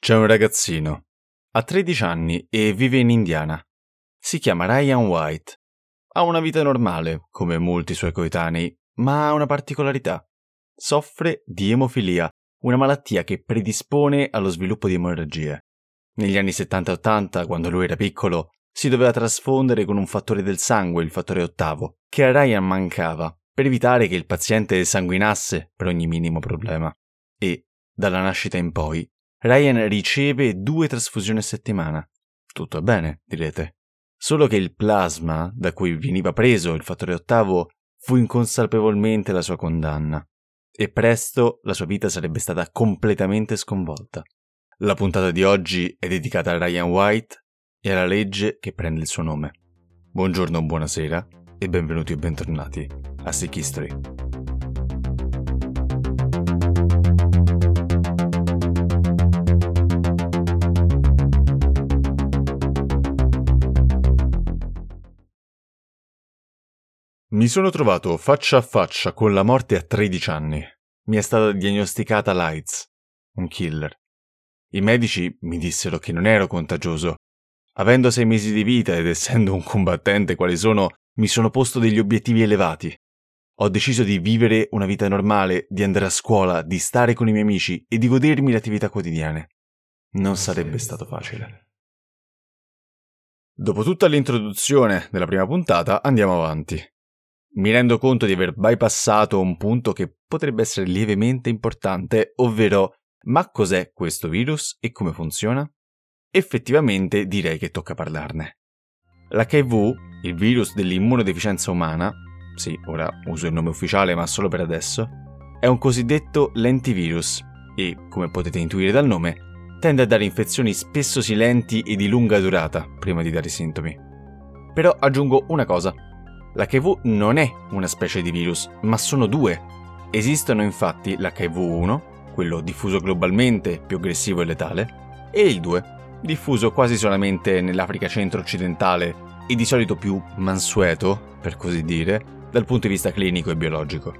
C'è un ragazzino. Ha 13 anni e vive in Indiana. Si chiama Ryan White. Ha una vita normale, come molti suoi coetanei, ma ha una particolarità. Soffre di emofilia, una malattia che predispone allo sviluppo di emorragie. Negli anni 70 e 80, quando lui era piccolo, si doveva trasfondere con un fattore del sangue, il fattore ottavo, che a Ryan mancava, per evitare che il paziente sanguinasse per ogni minimo problema. E, dalla nascita in poi, Ryan riceve due trasfusioni a settimana. Tutto bene, direte. Solo che il plasma da cui veniva preso il fattore ottavo fu inconsapevolmente la sua condanna. E presto la sua vita sarebbe stata completamente sconvolta. La puntata di oggi è dedicata a Ryan White e alla legge che prende il suo nome. Buongiorno, buonasera e benvenuti e bentornati a Sick History. Mi sono trovato faccia a faccia con la morte a 13 anni. Mi è stata diagnosticata l'AIDS, un killer. I medici mi dissero che non ero contagioso. Avendo sei mesi di vita ed essendo un combattente quale sono, mi sono posto degli obiettivi elevati. Ho deciso di vivere una vita normale, di andare a scuola, di stare con i miei amici e di godermi le attività quotidiane. Non sarebbe stato facile. Dopo tutta l'introduzione della prima puntata, andiamo avanti. Mi rendo conto di aver bypassato un punto che potrebbe essere lievemente importante, ovvero ma cos'è questo virus e come funziona? Effettivamente direi che tocca parlarne. L'HIV, il virus dell'immunodeficienza umana, sì, ora uso il nome ufficiale ma solo per adesso, è un cosiddetto lentivirus e, come potete intuire dal nome, tende a dare infezioni spesso silenti e di lunga durata prima di dare sintomi. Però aggiungo una cosa. L'HIV non è una specie di virus, ma sono due. Esistono infatti l'HIV1, quello diffuso globalmente, più aggressivo e letale, e il 2, diffuso quasi solamente nell'Africa centro-occidentale e di solito più mansueto, per così dire, dal punto di vista clinico e biologico.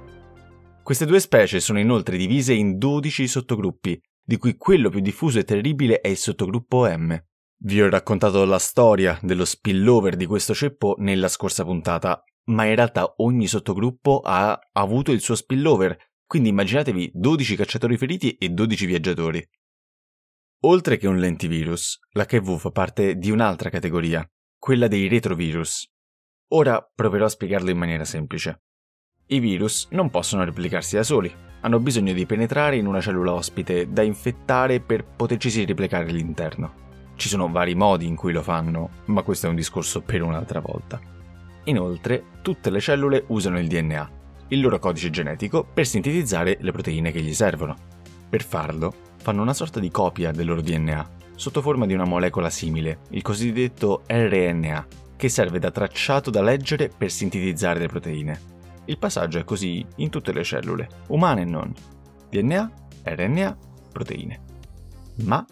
Queste due specie sono inoltre divise in 12 sottogruppi, di cui quello più diffuso e terribile è il sottogruppo M. Vi ho raccontato la storia dello spillover di questo ceppo nella scorsa puntata, ma in realtà ogni sottogruppo ha avuto il suo spillover, quindi immaginatevi 12 cacciatori feriti e 12 viaggiatori. Oltre che un lentivirus, l'HIV fa parte di un'altra categoria, quella dei retrovirus. Ora proverò a spiegarlo in maniera semplice. I virus non possono replicarsi da soli, hanno bisogno di penetrare in una cellula ospite da infettare per potercisi replicare all'interno. Ci sono vari modi in cui lo fanno, ma questo è un discorso per un'altra volta. Inoltre, tutte le cellule usano il DNA, il loro codice genetico, per sintetizzare le proteine che gli servono. Per farlo, fanno una sorta di copia del loro DNA, sotto forma di una molecola simile, il cosiddetto RNA, che serve da tracciato da leggere per sintetizzare le proteine. Il passaggio è così in tutte le cellule, umane e non. DNA, RNA, proteine. Ma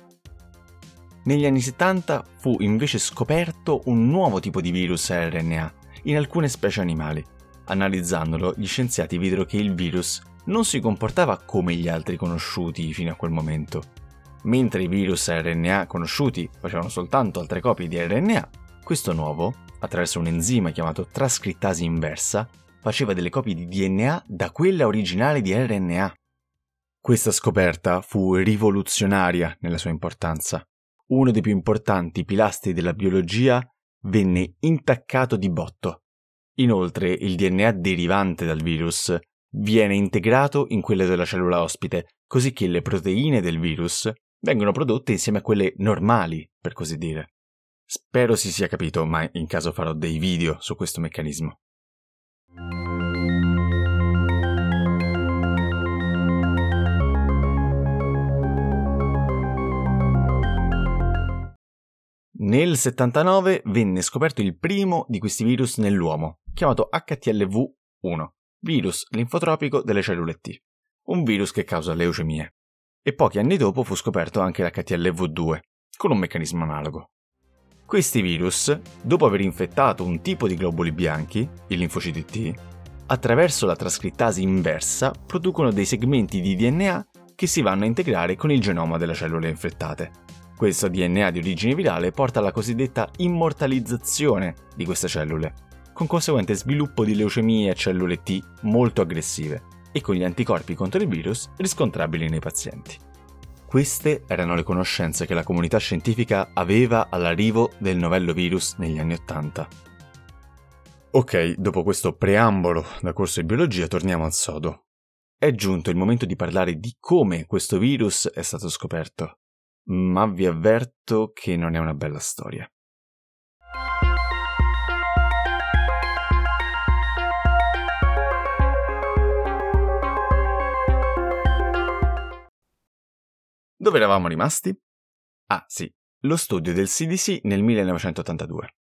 negli anni 70 fu invece scoperto un nuovo tipo di virus RNA in alcune specie animali. Analizzandolo, gli scienziati videro che il virus non si comportava come gli altri conosciuti fino a quel momento. Mentre i virus a RNA conosciuti facevano soltanto altre copie di RNA, questo nuovo, attraverso un enzima chiamato trascrittasi inversa, faceva delle copie di DNA da quella originale di RNA. Questa scoperta fu rivoluzionaria nella sua importanza uno dei più importanti pilastri della biologia, venne intaccato di botto. Inoltre il DNA derivante dal virus viene integrato in quelle della cellula ospite, così che le proteine del virus vengono prodotte insieme a quelle normali, per così dire. Spero si sia capito, ma in caso farò dei video su questo meccanismo. Nel 79 venne scoperto il primo di questi virus nell'uomo, chiamato HTLV1, virus linfotropico delle cellule T, un virus che causa leucemie. E pochi anni dopo fu scoperto anche l'HTLV2, con un meccanismo analogo. Questi virus, dopo aver infettato un tipo di globuli bianchi, il linfociti T, attraverso la trascrittasi inversa producono dei segmenti di DNA che si vanno a integrare con il genoma delle cellule infettate. Questo DNA di origine virale porta alla cosiddetta immortalizzazione di queste cellule, con conseguente sviluppo di leucemie a cellule T molto aggressive e con gli anticorpi contro il virus riscontrabili nei pazienti. Queste erano le conoscenze che la comunità scientifica aveva all'arrivo del novello virus negli anni Ottanta. Ok, dopo questo preambolo da corso di biologia torniamo al sodo. È giunto il momento di parlare di come questo virus è stato scoperto, ma vi avverto che non è una bella storia. Dove eravamo rimasti? Ah sì, lo studio del CDC nel 1982.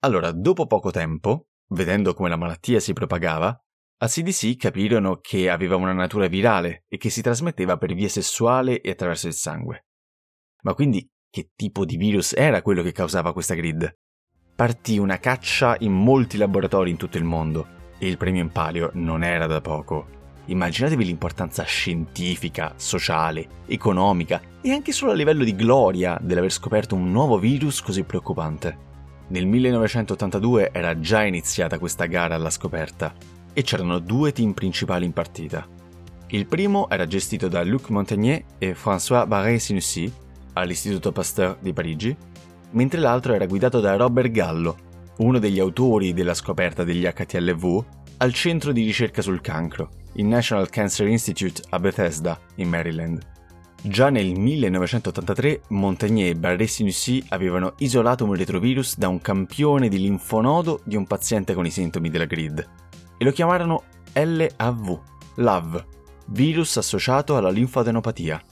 Allora, dopo poco tempo, vedendo come la malattia si propagava, a CDC capirono che aveva una natura virale e che si trasmetteva per vie sessuali e attraverso il sangue. Ma quindi che tipo di virus era quello che causava questa grid? Partì una caccia in molti laboratori in tutto il mondo e il premio in palio non era da poco. Immaginatevi l'importanza scientifica, sociale, economica e anche solo a livello di gloria dell'aver scoperto un nuovo virus così preoccupante. Nel 1982 era già iniziata questa gara alla scoperta e c'erano due team principali in partita. Il primo era gestito da Luc Montagnier e François Barré-Sinoussi all'Istituto Pasteur di Parigi, mentre l'altro era guidato da Robert Gallo, uno degli autori della scoperta degli HTLV al centro di ricerca sul cancro, il National Cancer Institute a Bethesda, in Maryland. Già nel 1983 Montagnier e Barré-Sinoussi avevano isolato un retrovirus da un campione di linfonodo di un paziente con i sintomi della GRID e lo chiamarono LAV, LAV, virus associato alla linfadenopatia,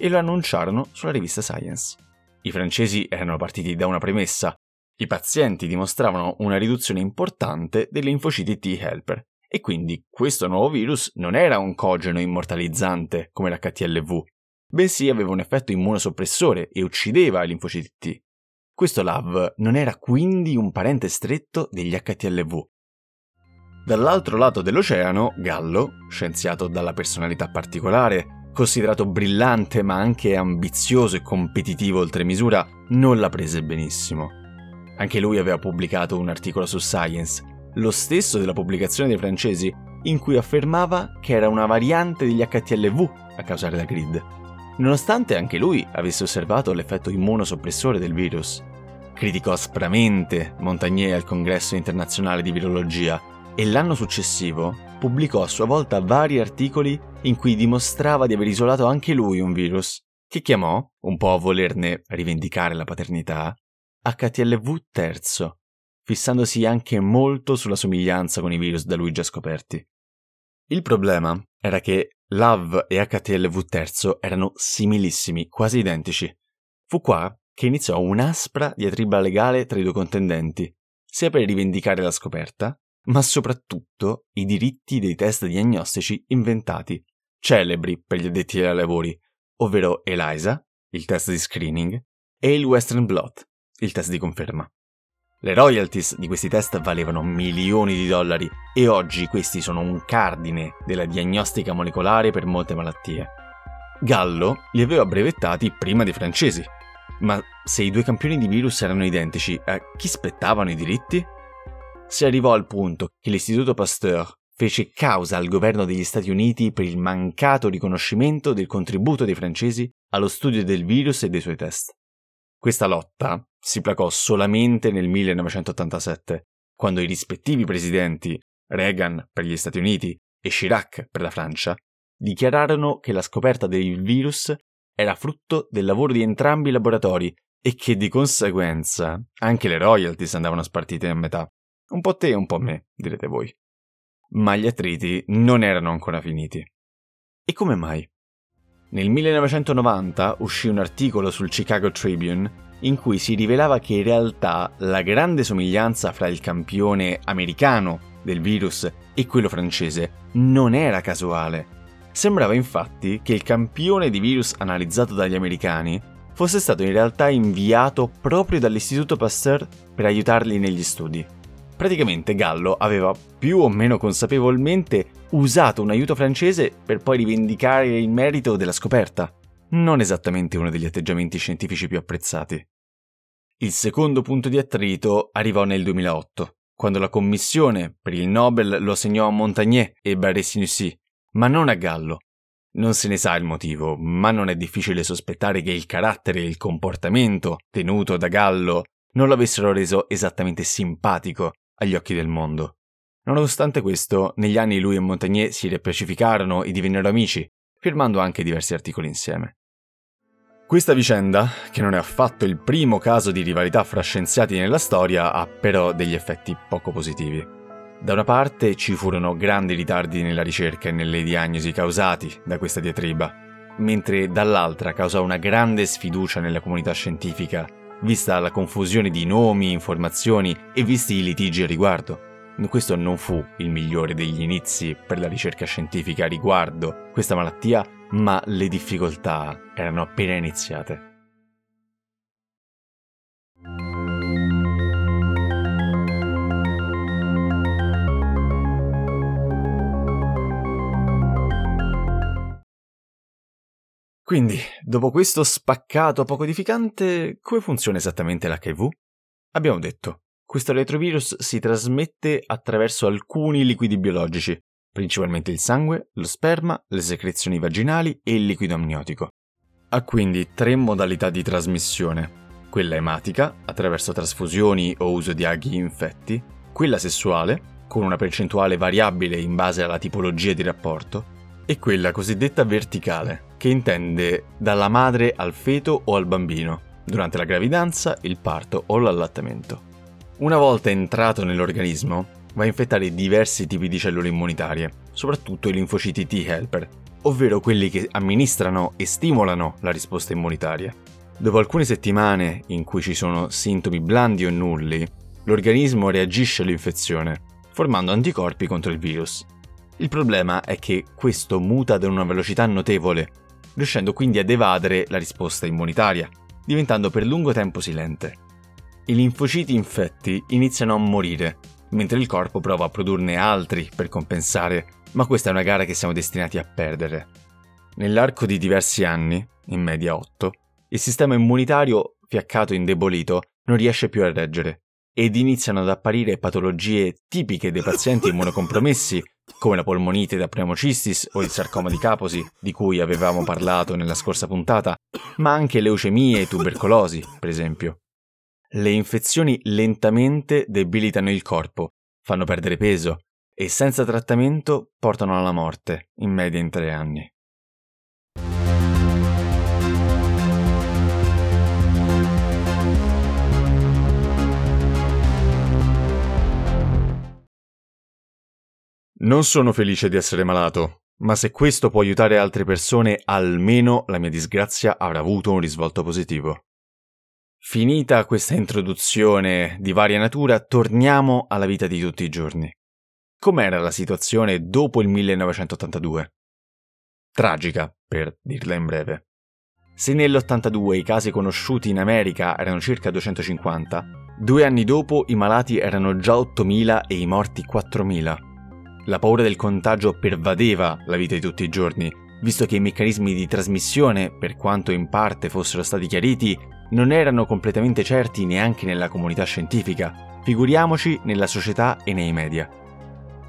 e lo annunciarono sulla rivista Science. I francesi erano partiti da una premessa. I pazienti dimostravano una riduzione importante dei linfociti T helper e quindi questo nuovo virus non era un cogeno immortalizzante come l'HTLV, bensì aveva un effetto immunosoppressore e uccideva i linfociti T. Questo LAV non era quindi un parente stretto degli HTLV. Dall'altro lato dell'oceano, Gallo, scienziato dalla personalità particolare, considerato brillante ma anche ambizioso e competitivo oltre misura, non la prese benissimo. Anche lui aveva pubblicato un articolo su Science lo stesso della pubblicazione dei francesi, in cui affermava che era una variante degli HTLV a causare la grid, nonostante anche lui avesse osservato l'effetto immunosoppressore del virus. Criticò aspramente Montagnier al congresso internazionale di virologia e l'anno successivo pubblicò a sua volta vari articoli in cui dimostrava di aver isolato anche lui un virus, che chiamò, un po' a volerne rivendicare la paternità, HTLV terzo, fissandosi anche molto sulla somiglianza con i virus da lui già scoperti. Il problema era che LAV e HTLV3 erano similissimi, quasi identici. Fu qua che iniziò un'aspra diatriba legale tra i due contendenti, sia per rivendicare la scoperta, ma soprattutto i diritti dei test diagnostici inventati, celebri per gli addetti ai lavori, ovvero ELISA, il test di screening, e il Western Blot, il test di conferma. Le royalties di questi test valevano milioni di dollari e oggi questi sono un cardine della diagnostica molecolare per molte malattie. Gallo li aveva brevettati prima dei francesi. Ma se i due campioni di virus erano identici, a chi spettavano i diritti? Si arrivò al punto che l'Istituto Pasteur fece causa al governo degli Stati Uniti per il mancato riconoscimento del contributo dei francesi allo studio del virus e dei suoi test. Questa lotta si placò solamente nel 1987, quando i rispettivi presidenti, Reagan per gli Stati Uniti e Chirac per la Francia, dichiararono che la scoperta del virus era frutto del lavoro di entrambi i laboratori e che di conseguenza anche le royalties andavano spartite a metà. Un po' te e un po' me, direte voi. Ma gli attriti non erano ancora finiti. E come mai? Nel 1990 uscì un articolo sul Chicago Tribune in cui si rivelava che in realtà la grande somiglianza fra il campione americano del virus e quello francese non era casuale. Sembrava infatti che il campione di virus analizzato dagli americani fosse stato in realtà inviato proprio dall'Istituto Pasteur per aiutarli negli studi. Praticamente Gallo aveva più o meno consapevolmente usato un aiuto francese per poi rivendicare il merito della scoperta. Non esattamente uno degli atteggiamenti scientifici più apprezzati. Il secondo punto di attrito arrivò nel 2008, quando la commissione per il Nobel lo assegnò a Montagnier e Barré-Sinoussi, ma non a Gallo. Non se ne sa il motivo, ma non è difficile sospettare che il carattere e il comportamento tenuto da Gallo non lo avessero reso esattamente simpatico agli occhi del mondo. Nonostante questo, negli anni lui e Montagnier si riappacificarono e divennero amici, firmando anche diversi articoli insieme. Questa vicenda, che non è affatto il primo caso di rivalità fra scienziati nella storia, ha però degli effetti poco positivi. Da una parte ci furono grandi ritardi nella ricerca e nelle diagnosi causati da questa diatriba, mentre dall'altra causò una grande sfiducia nella comunità scientifica, vista la confusione di nomi, informazioni e visti i litigi a riguardo. Questo non fu il migliore degli inizi per la ricerca scientifica riguardo questa malattia ma le difficoltà erano appena iniziate. Quindi, dopo questo spaccato poco edificante, come funziona esattamente l'HIV? Abbiamo detto, questo retrovirus si trasmette attraverso alcuni liquidi biologici, principalmente il sangue, lo sperma, le secrezioni vaginali e il liquido amniotico. Ha quindi tre modalità di trasmissione. Quella ematica, attraverso trasfusioni o uso di aghi infetti, quella sessuale, con una percentuale variabile in base alla tipologia di rapporto, e quella cosiddetta verticale, che intende dalla madre al feto o al bambino, durante la gravidanza, il parto o l'allattamento. Una volta entrato nell'organismo, va a infettare diversi tipi di cellule immunitarie, soprattutto i linfociti T-helper, ovvero quelli che amministrano e stimolano la risposta immunitaria. Dopo alcune settimane in cui ci sono sintomi blandi o nulli, l'organismo reagisce all'infezione, formando anticorpi contro il virus. Il problema è che questo muta ad una velocità notevole, riuscendo quindi ad evadere la risposta immunitaria, diventando per lungo tempo silente. I linfociti infetti iniziano a morire mentre il corpo prova a produrne altri per compensare, ma questa è una gara che siamo destinati a perdere. Nell'arco di diversi anni, in media 8, il sistema immunitario, fiaccato e indebolito, non riesce più a reggere ed iniziano ad apparire patologie tipiche dei pazienti immunocompromessi, come la polmonite da pneumocistis o il sarcoma di Kaposi, di cui avevamo parlato nella scorsa puntata, ma anche leucemie e tubercolosi, per esempio. Le infezioni lentamente debilitano il corpo, fanno perdere peso e senza trattamento portano alla morte, in media in tre anni. Non sono felice di essere malato, ma se questo può aiutare altre persone, almeno la mia disgrazia avrà avuto un risvolto positivo. Finita questa introduzione di varia natura, torniamo alla vita di tutti i giorni. Com'era la situazione dopo il 1982? Tragica, per dirla in breve. Se nell'82 i casi conosciuti in America erano circa 250, due anni dopo i malati erano già 8.000 e i morti 4.000. La paura del contagio pervadeva la vita di tutti i giorni, visto che i meccanismi di trasmissione, per quanto in parte fossero stati chiariti, non erano completamente certi neanche nella comunità scientifica, figuriamoci nella società e nei media.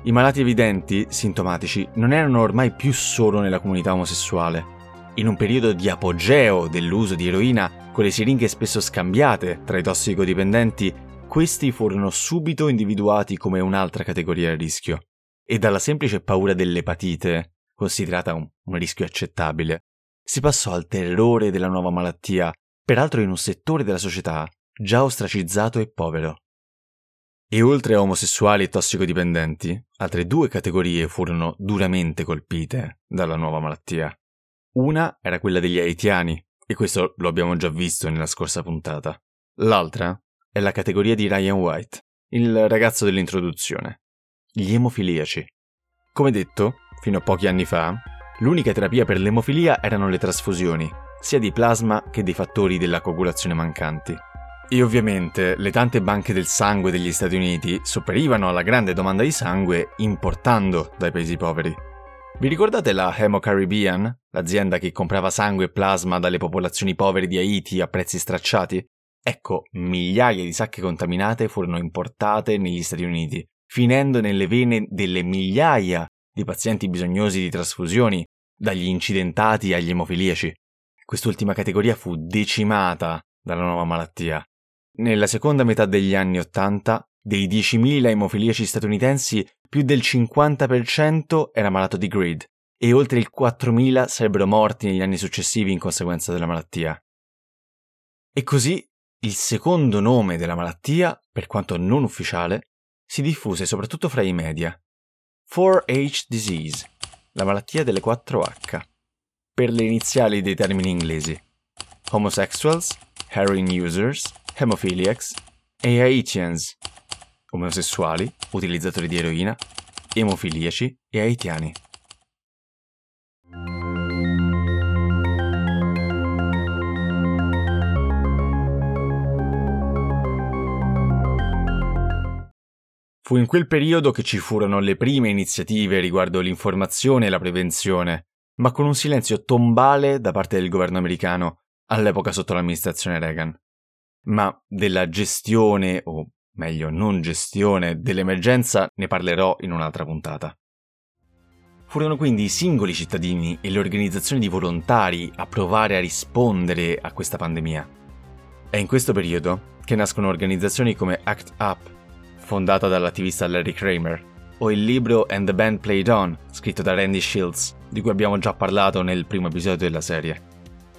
I malati evidenti, sintomatici, non erano ormai più solo nella comunità omosessuale. In un periodo di apogeo dell'uso di eroina, con le siringhe spesso scambiate tra i tossicodipendenti, questi furono subito individuati come un'altra categoria a rischio. E dalla semplice paura dell'epatite, considerata un, un rischio accettabile, si passò al terrore della nuova malattia, peraltro in un settore della società già ostracizzato e povero. E oltre a omosessuali e tossicodipendenti, altre due categorie furono duramente colpite dalla nuova malattia. Una era quella degli haitiani, e questo lo abbiamo già visto nella scorsa puntata. L'altra è la categoria di Ryan White, il ragazzo dell'introduzione, gli emofiliaci. Come detto, fino a pochi anni fa, l'unica terapia per l'emofilia erano le trasfusioni, sia di plasma che dei fattori della coagulazione mancanti. E ovviamente le tante banche del sangue degli Stati Uniti sopperivano alla grande domanda di sangue importando dai paesi poveri. Vi ricordate la Hemo Caribbean, l'azienda che comprava sangue e plasma dalle popolazioni povere di Haiti a prezzi stracciati? Ecco, migliaia di sacche contaminate furono importate negli Stati Uniti, finendo nelle vene delle migliaia di pazienti bisognosi di trasfusioni, dagli incidentati agli emofiliaci. Quest'ultima categoria fu decimata dalla nuova malattia. Nella seconda metà degli anni Ottanta, dei 10.000 emofiliaci statunitensi, più del 50% era malato di GRID e oltre il 4.000 sarebbero morti negli anni successivi in conseguenza della malattia. E così il secondo nome della malattia, per quanto non ufficiale, si diffuse soprattutto fra i media. 4H disease, la malattia delle 4H, per le iniziali dei termini inglesi. Homosexuals, heroin users, hemophiliacs e Haitians, omosessuali, utilizzatori di eroina, emofiliaci e haitiani. Fu in quel periodo che ci furono le prime iniziative riguardo l'informazione e la prevenzione, ma con un silenzio tombale da parte del governo americano, all'epoca sotto l'amministrazione Reagan. Ma della gestione, o meglio non gestione, dell'emergenza ne parlerò in un'altra puntata. Furono quindi i singoli cittadini e le organizzazioni di volontari a provare a rispondere a questa pandemia. È in questo periodo che nascono organizzazioni come ACT UP, fondata dall'attivista Larry Kramer, o il libro And the Band Played On, scritto da Randy Shields, di cui abbiamo già parlato nel primo episodio della serie.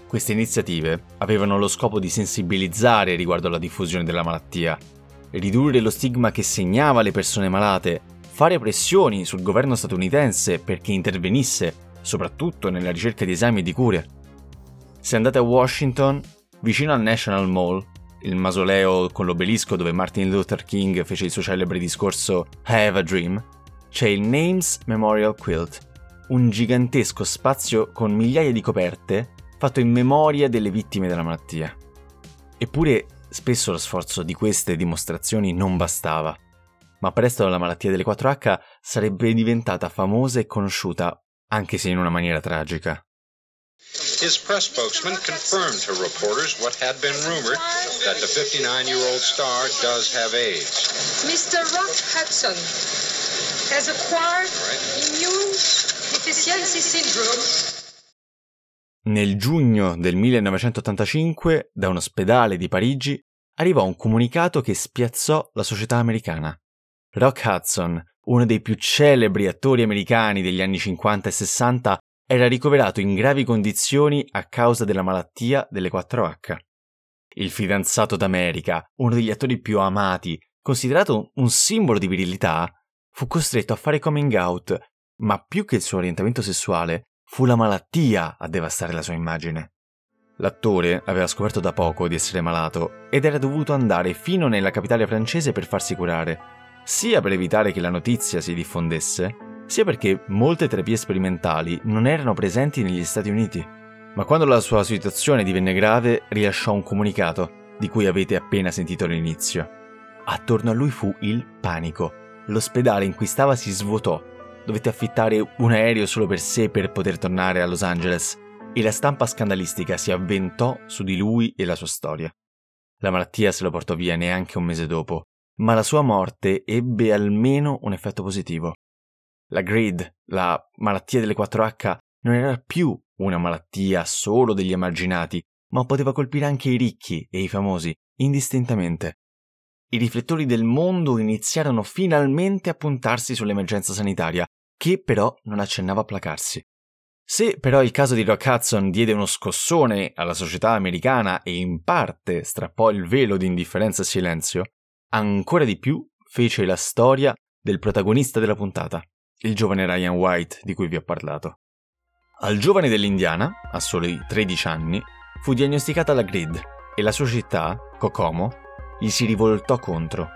Queste iniziative avevano lo scopo di sensibilizzare riguardo alla diffusione della malattia ridurre lo stigma che segnava le persone malate, fare pressioni sul governo statunitense perché intervenisse, soprattutto nella ricerca di esami e di cure. Se andate a Washington, vicino al National Mall, il mausoleo con l'obelisco dove Martin Luther King fece il suo celebre discorso I Have a Dream, c'è il Names Memorial Quilt, un gigantesco spazio con migliaia di coperte fatto in memoria delle vittime della malattia. Eppure Spesso lo sforzo di queste dimostrazioni non bastava, ma presto la malattia delle 4H sarebbe diventata famosa e conosciuta, anche se in una maniera tragica. His press spokesman confirmed to reporters what had been rumored that the 59-year-old star does have AIDS. Mr. Rock Hudson has acquired immune deficiency syndrome nel giugno del 1985, da un ospedale di Parigi, arrivò un comunicato che spiazzò la società americana. Rock Hudson, uno dei più celebri attori americani degli anni 50 e 60, era ricoverato in gravi condizioni a causa della malattia delle 4H. Il fidanzato d'America, uno degli attori più amati, considerato un simbolo di virilità, fu costretto a fare coming out, ma più che il suo orientamento sessuale, Fu la malattia a devastare la sua immagine. L'attore aveva scoperto da poco di essere malato ed era dovuto andare fino nella capitale francese per farsi curare, sia per evitare che la notizia si diffondesse, sia perché molte terapie sperimentali non erano presenti negli Stati Uniti. Ma quando la sua situazione divenne grave, rilasciò un comunicato, di cui avete appena sentito l'inizio. Attorno a lui fu il panico. L'ospedale in cui stava si svuotò dovette affittare un aereo solo per sé per poter tornare a Los Angeles e la stampa scandalistica si avventò su di lui e la sua storia. La malattia se lo portò via neanche un mese dopo, ma la sua morte ebbe almeno un effetto positivo. La GRID, la malattia delle 4H, non era più una malattia solo degli emarginati, ma poteva colpire anche i ricchi e i famosi, indistintamente. I riflettori del mondo iniziarono finalmente a puntarsi sull'emergenza sanitaria, che però non accennava a placarsi. Se però il caso di Rock Hudson diede uno scossone alla società americana e in parte strappò il velo di indifferenza e silenzio, ancora di più fece la storia del protagonista della puntata, il giovane Ryan White di cui vi ho parlato. Al giovane dell'Indiana, a soli 13 anni, fu diagnosticata la GRID e la sua città, Kokomo, gli si rivoltò contro.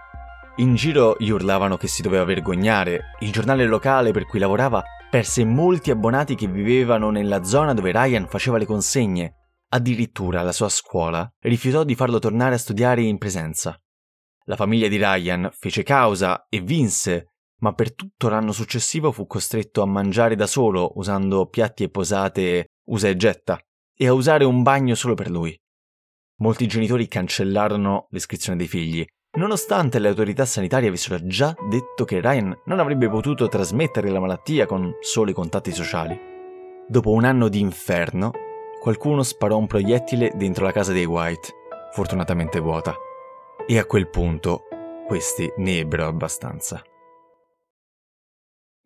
In giro gli urlavano che si doveva vergognare, il giornale locale per cui lavorava perse molti abbonati che vivevano nella zona dove Ryan faceva le consegne. Addirittura la sua scuola rifiutò di farlo tornare a studiare in presenza. La famiglia di Ryan fece causa e vinse, ma per tutto l'anno successivo fu costretto a mangiare da solo usando piatti e posate usa e getta e a usare un bagno solo per lui. Molti genitori cancellarono l'iscrizione dei figli, nonostante le autorità sanitarie avessero già detto che Ryan non avrebbe potuto trasmettere la malattia con soli contatti sociali. Dopo un anno di inferno, qualcuno sparò un proiettile dentro la casa dei White, fortunatamente vuota. E a quel punto questi ne ebbero abbastanza.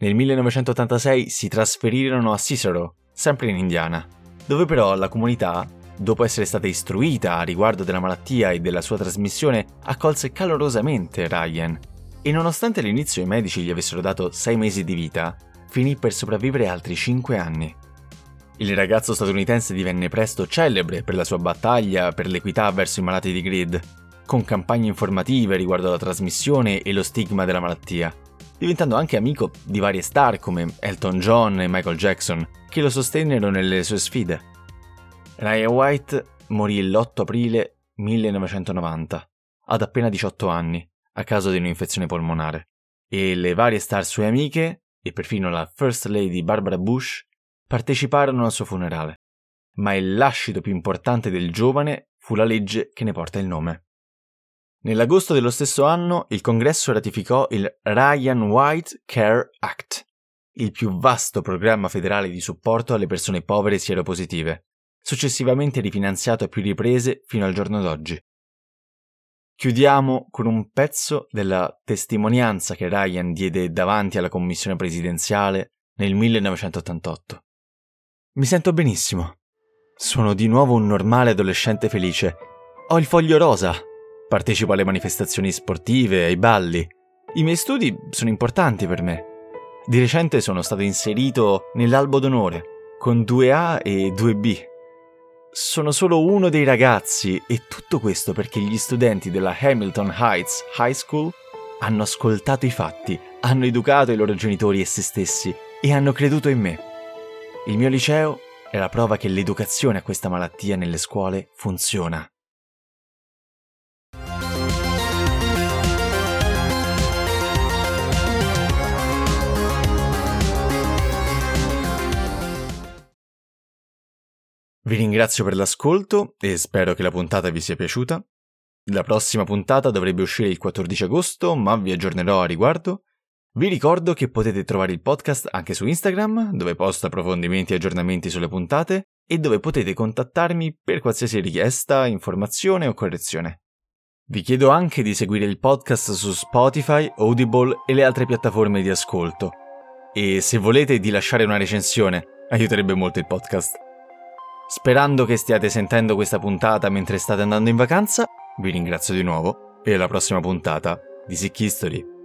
Nel 1986 si trasferirono a Cicero, sempre in Indiana, dove però la comunità, dopo essere stata istruita a riguardo della malattia e della sua trasmissione, accolse calorosamente Ryan e nonostante all'inizio i medici gli avessero dato 6 mesi di vita, finì per sopravvivere altri 5 anni. Il ragazzo statunitense divenne presto celebre per la sua battaglia per l'equità verso i malati di GRID, con campagne informative riguardo alla trasmissione e lo stigma della malattia diventando anche amico di varie star come Elton John e Michael Jackson, che lo sostennero nelle sue sfide. Ryan White morì l'8 aprile 1990, ad appena 18 anni, a causa di un'infezione polmonare, e le varie star sue amiche, e perfino la First Lady Barbara Bush, parteciparono al suo funerale. Ma il lascito più importante del giovane fu la legge che ne porta il nome. Nell'agosto dello stesso anno il Congresso ratificò il Ryan White Care Act, il più vasto programma federale di supporto alle persone povere sieropositive, successivamente rifinanziato a più riprese fino al giorno d'oggi. Chiudiamo con un pezzo della testimonianza che Ryan diede davanti alla commissione presidenziale nel 1988. Mi sento benissimo. Sono di nuovo un normale adolescente felice. Ho il foglio rosa, Partecipo alle manifestazioni sportive, ai balli. I miei studi sono importanti per me. Di recente sono stato inserito nell'albo d'onore, con 2A e 2B. Sono solo uno dei ragazzi e tutto questo perché gli studenti della Hamilton Heights High School hanno ascoltato i fatti, hanno educato i loro genitori e se stessi e hanno creduto in me. Il mio liceo è la prova che l'educazione a questa malattia nelle scuole funziona. Vi ringrazio per l'ascolto e spero che la puntata vi sia piaciuta. La prossima puntata dovrebbe uscire il 14 agosto, ma vi aggiornerò a riguardo. Vi ricordo che potete trovare il podcast anche su Instagram, dove posto approfondimenti e aggiornamenti sulle puntate, e dove potete contattarmi per qualsiasi richiesta, informazione o correzione. Vi chiedo anche di seguire il podcast su Spotify, Audible e le altre piattaforme di ascolto. E se volete di lasciare una recensione, aiuterebbe molto il podcast. Sperando che stiate sentendo questa puntata mentre state andando in vacanza, vi ringrazio di nuovo e alla prossima puntata di Sick History.